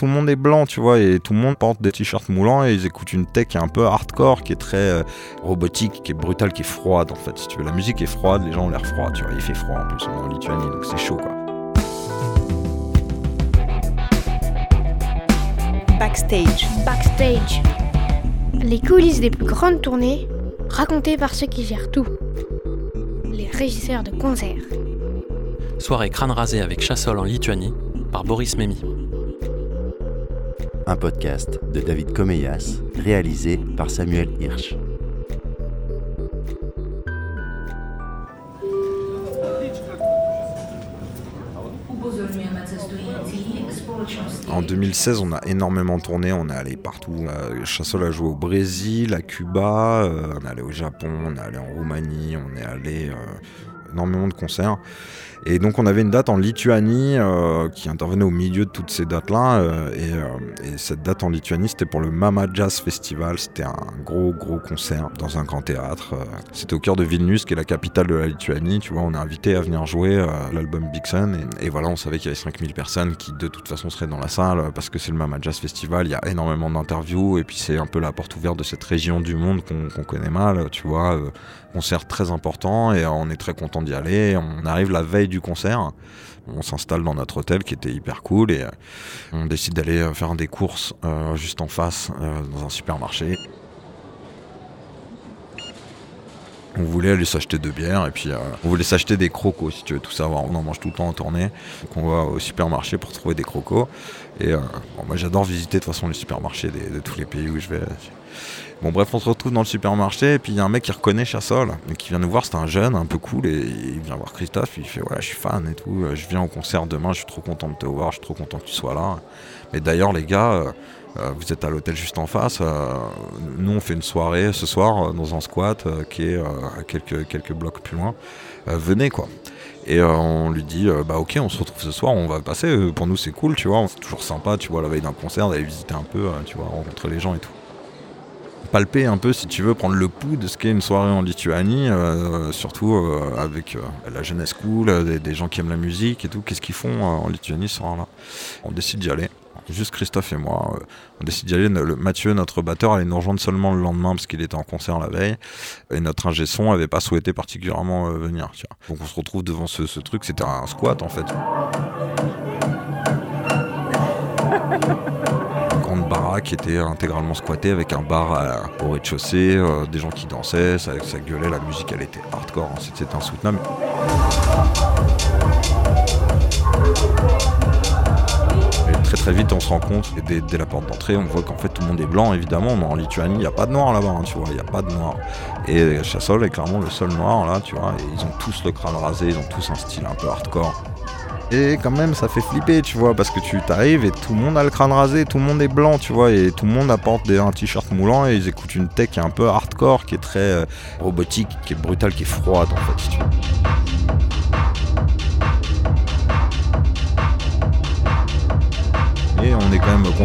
tout le monde est blanc, tu vois, et tout le monde porte des t-shirts moulants et ils écoutent une tech qui est un peu hardcore, qui est très euh, robotique, qui est brutale, qui est froide en fait. Si tu veux, la musique est froide, les gens ont l'air froid, tu vois, il fait froid en plus, on est en Lituanie, donc c'est chaud quoi. Backstage. Backstage. Les coulisses des plus grandes tournées, racontées par ceux qui gèrent tout. Les régisseurs de concerts. Soirée crâne rasé avec Chassol en Lituanie par Boris Memi. Un podcast de David Comeyas, réalisé par Samuel Hirsch. En 2016, on a énormément tourné, on est allé partout. Euh, Chassol a joué au Brésil, à Cuba, euh, on est allé au Japon, on est allé en Roumanie, on est allé euh, énormément de concerts. Et donc on avait une date en Lituanie euh, qui intervenait au milieu de toutes ces dates-là. Euh, et, et, cette date en Lituanie, c'était pour le Mama Jazz Festival. C'était un gros, gros concert dans un grand théâtre. C'était au cœur de Vilnius, qui est la capitale de la Lituanie. Tu vois, on est invité à venir jouer l'album Big Sun. Et, voilà, on savait qu'il y avait 5000 personnes qui de toute façon seraient dans la salle parce que c'est le Mama Jazz Festival. Il y a énormément d'interviews et puis c'est un peu la porte ouverte de cette région du monde qu'on qu connaît mal. Tu vois, euh, concert très important et on est très content d'y aller. On arrive la veille du concert. On s'installe dans notre hôtel qui était hyper cool et on décide d'aller faire des courses euh, juste en face euh, dans un supermarché. On voulait aller s'acheter deux bières et puis euh, on voulait s'acheter des crocos si tu veux tout savoir. On en mange tout le temps en tournée. Donc on va au supermarché pour trouver des crocos. Et bon, moi j'adore visiter de toute façon les supermarchés de tous les pays où je vais. Bon bref, on se retrouve dans le supermarché et puis il y a un mec qui reconnaît Chassol et qui vient nous voir, c'est un jeune un peu cool et il vient voir Christophe, il fait voilà je suis fan et tout, je viens au concert demain, je suis trop content de te voir, je suis trop content que tu sois là. Mais d'ailleurs les gars, euh, vous êtes à l'hôtel juste en face, euh, nous on fait une soirée ce soir dans un squat euh, qui est à quelques, quelques blocs plus loin, venez quoi. Et euh, on lui dit, euh, bah ok, on se retrouve ce soir, on va passer. Pour nous, c'est cool, tu vois. C'est toujours sympa, tu vois, la veille d'un concert, d'aller visiter un peu, tu vois, rencontrer les gens et tout. Palper un peu, si tu veux, prendre le pouls de ce qu'est une soirée en Lituanie, euh, surtout euh, avec la jeunesse cool, des, des, gens qui aiment la musique et tout. Qu'est-ce qu'ils font en Lituanie ce soir-là? On décide d'y aller juste Christophe et moi. Euh, on décide d'y aller. Le, Mathieu, notre batteur, allait nous rejoindre seulement le lendemain parce qu'il était en concert la veille. Et notre ingé son avait pas souhaité particulièrement euh, venir. Tu vois. Donc on se retrouve devant ce, ce truc. C'était un squat en fait. Une grande baraque qui était intégralement squattée avec un bar à, au rez-de-chaussée, euh, des gens qui dansaient, ça, ça, gueulait, la musique elle était hardcore, hein, c'était insoutenable. Très très vite on se rend compte et dès, la porte d'entrée on voit qu'en fait tout le monde est blanc évidemment. Mais en Lituanie il n'y a pas de noir là-bas hein, tu vois. Il n'y a pas de noir. Et Chassol est clairement le seul noir là tu vois. Et ils ont tous le crâne rasé ils ont tous un style un peu hardcore. Et quand même ça fait flipper tu vois parce que tu t'arrives et tout le monde a le crâne rasé tout le monde est blanc tu vois. Et tout le monde apporte des, un t-shirt moulant et ils écoutent une tech un peu hardcore qui est très euh, robotique qui est brutale qui est froide en fait.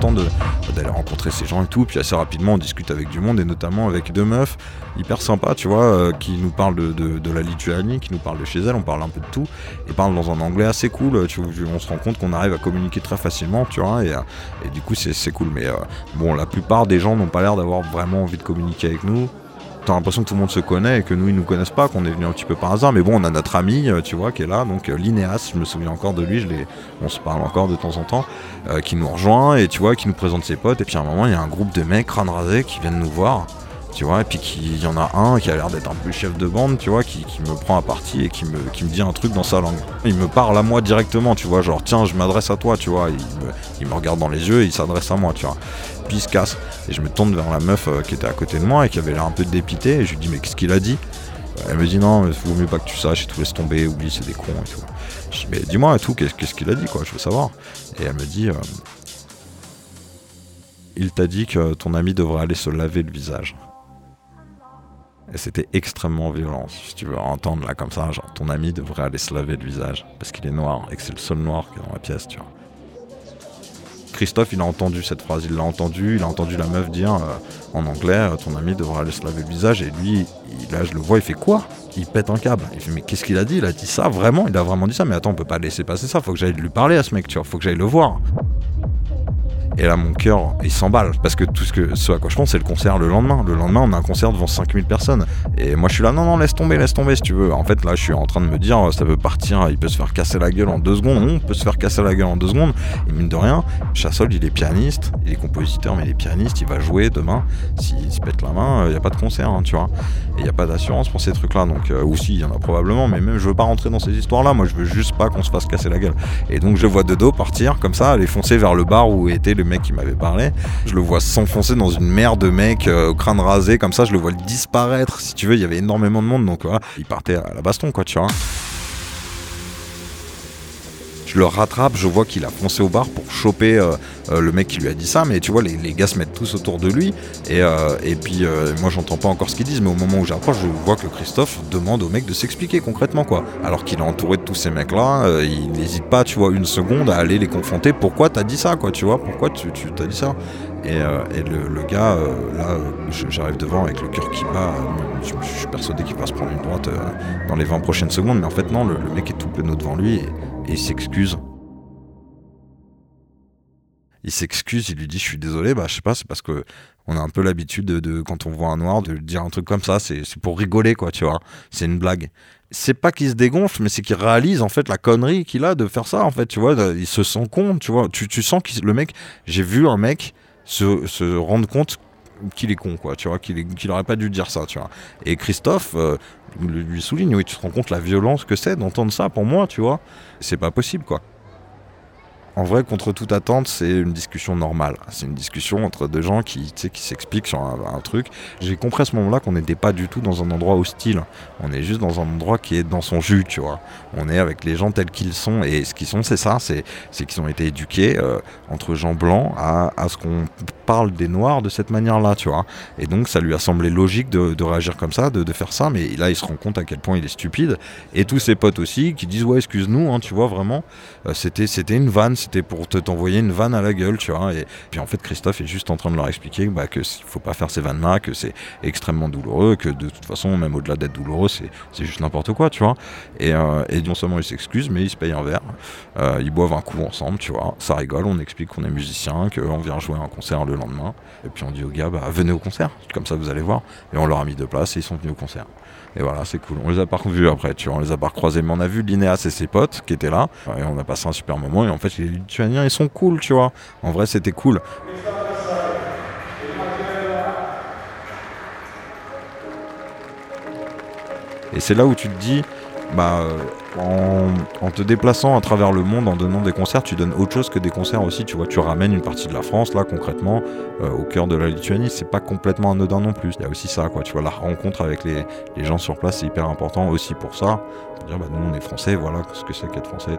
D'aller rencontrer ces gens et tout. Puis assez rapidement, on discute avec du monde et notamment avec deux meufs hyper sympas, tu vois, euh, qui nous parlent de, la Lituanie, qui nous parlent de chez elles. On parle un peu de tout et parlent dans un anglais assez cool. Tu vois, on se rend compte qu'on arrive à communiquer très facilement, tu vois, et, et du coup, c'est cool. Mais euh, bon, la plupart des gens n'ont pas l'air d'avoir vraiment envie de communiquer avec nous t'as l'impression que tout le monde se connaît et que nous ils nous connaissent pas, qu'on est venu un petit peu par hasard. Mais bon, on a notre ami, tu vois, qui est là, donc Linéas, je me souviens encore de lui, on se parle encore de temps en temps, euh, qui nous rejoint et tu vois, qui nous présente ses potes. Et puis à un moment, il y a un groupe de mecs crâne rasé qui viennent nous voir. Tu vois, et puis il y en a un qui a l'air d'être un peu chef de bande, tu vois, qui, qui, me prend à partie et qui me, qui me dit un truc dans sa langue. Il me parle à moi directement, tu vois, genre tiens, je m'adresse à toi, tu vois. Il me, il me regarde dans les yeux et il s'adresse à moi, tu vois puis il se casse. Et je me tourne vers la meuf euh, qui était à côté de moi et qui avait l'air un peu dépité. Et je lui dis, mais qu'est-ce qu'il a dit? Elle me dit, non, il vaut mieux pas que tu saches et tout, laisse tomber, oublie, c'est des cons et tout. Je dis, mais dis-moi tout, qu'est-ce qu'il a dit, quoi, je veux savoir. Et elle me dit, euh, il t'a dit que ton ami devrait aller se laver le visage. Et c'était extrêmement violent, si tu veux entendre là comme ça, genre ton ami devrait aller se laver le visage parce qu'il est noir et que c'est le seul noir qui est dans la pièce, tu vois. Christophe, il a entendu cette phrase, il l'a entendu, il a entendu la meuf dire euh, en anglais, euh, ton ami devrait aller se laver le visage, et lui, il, là je le vois, il fait quoi? Il pète un câble. Il fait mais qu'est-ce qu'il a dit? Il a dit ça vraiment? Il a vraiment dit ça Mais attends, on peut pas laisser passer ça, faut que j'aille lui parler à ce mec, tu vois, faut que j'aille le voir. Et là, mon cœur, il s'emballe. Parce que tout ce, que, ce à quoi je pense, c'est le concert le lendemain. Le lendemain, on a un concert devant 5000 personnes. Et moi, je suis là, non, non, laisse tomber, laisse tomber si tu veux. En fait, là, je suis en train de me dire, ça peut partir, il peut se faire casser la gueule en deux secondes. On peut se faire casser la gueule en deux secondes. Et mine de rien, Chassol, il est pianiste, il est compositeur, mais il est pianiste, il va jouer demain. S'il se pète la main, il n'y a pas de concert, hein, tu vois. Et il n'y a pas d'assurance pour ces trucs-là. Donc, euh, ou si, il y en a probablement, mais même, je veux pas rentrer dans ces histoires-là. Moi, je veux juste pas qu'on se fasse casser la gueule. Et donc, je vois de dos partir comme ça, aller foncer vers le bar où était le mec qui m'avait parlé. Je le vois s'enfoncer dans une mer de mecs euh, au crâne rasé, comme ça, je le vois disparaître. Si tu veux, il y avait énormément de monde, donc voilà, il partait à la baston, quoi, tu vois. Je le rattrape, je vois qu'il a foncé au bar pour choper euh, euh, le mec qui lui a dit ça, mais tu vois, les, gars se mettent tous autour de lui, et, euh, puis moi j'entends pas encore ce qu'ils disent, mais au moment où j'approche, je vois que Christophe demande au mec de s'expliquer concrètement, quoi. Alors qu'il est entouré de tous ces mecs-là, il n'hésite pas, tu vois, une seconde à aller les confronter. Pourquoi t'as dit ça, quoi, tu vois? Pourquoi tu t'as dit ça? Et, le, gars, là, j'arrive devant avec le cœur qui bat. Je, suis persuadé qu'il va se prendre une droite dans les 20 prochaines secondes, mais en fait, non, le, mec est tout penaud devant lui. Il s'excuse. Il s'excuse, il lui dit je suis désolé, bah je sais pas, c'est parce que on a un peu l'habitude de, quand on voit un noir de dire un truc comme ça, c'est pour rigoler quoi, tu vois. C'est une blague. C'est pas qu'il se dégonfle, mais c'est qu'il réalise en fait la connerie qu'il a de faire ça en fait, tu vois. Il se sent compte, tu vois. Tu, tu sens que le mec, j'ai vu un mec se, se rendre compte qu'il est con, quoi, tu vois, qu'il qu'il aurait pas dû dire ça, tu vois. Et Christophe euh, lui souligne, oui, tu te rends compte la violence que c'est d'entendre ça pour moi, tu vois. C'est pas possible, quoi. En vrai, contre toute attente, c'est une discussion normale. C'est une discussion entre deux gens qui, qui s'expliquent sur un, truc. J'ai compris à ce moment-là qu'on n'était pas du tout dans un endroit hostile. On est juste dans un endroit qui est dans son jus, tu vois. On est avec les gens tels qu'ils sont. Et ce qu'ils sont, c'est ça. C'est qu'ils ont été éduqués euh, entre gens blancs à, ce qu'on parle des noirs de cette manière-là, tu vois. Et donc, ça lui a semblé logique de, réagir comme ça, de, faire ça. Mais là, il se rend compte à quel point il est stupide. Et tous ses potes aussi qui disent, ouais, excuse-nous, hein, tu vois, vraiment. Euh, c'était une vanne c'était pour te t'envoyer une vanne à la gueule, tu vois. Et puis en fait, Christophe est juste en train de leur expliquer bah, que faut pas faire ces vannes-là, que c'est extrêmement douloureux, que de toute façon, même au-delà d'être douloureux, c'est juste n'importe quoi, tu vois. Et, euh, et, non seulement il s'excuse, mais il se paye un verre. Euh, ils boivent un coup ensemble, tu vois. Ça rigole, on explique qu'on est musicien, qu'on vient jouer un concert le lendemain. Et puis on dit aux gars, bah, venez au concert, comme ça vous allez voir. Et on leur a mis deux places et ils sont venus au concert. Et voilà, c'est cool. On les a pas revus après, tu vois, on les a pas recroisés. Mais on a vu Linéas et ses potes qui étaient là. Et on a passé un super moment. Et en fait, Lituaniens, ils sont cool, tu vois. En vrai, c'était cool. Et c'est là où tu te dis, bah, en, te déplaçant à travers le monde, en donnant des concerts, tu donnes autre chose que des concerts aussi. Tu vois, tu ramènes une partie de la France, là, concrètement, euh, au cœur de la Lituanie. C'est pas complètement anodin non plus. Il y a aussi ça, quoi. Tu vois, la rencontre avec les, gens sur place, c'est hyper important aussi pour ça. Pour dire, bah, nous, on est français, voilà ce que c'est qu'être français.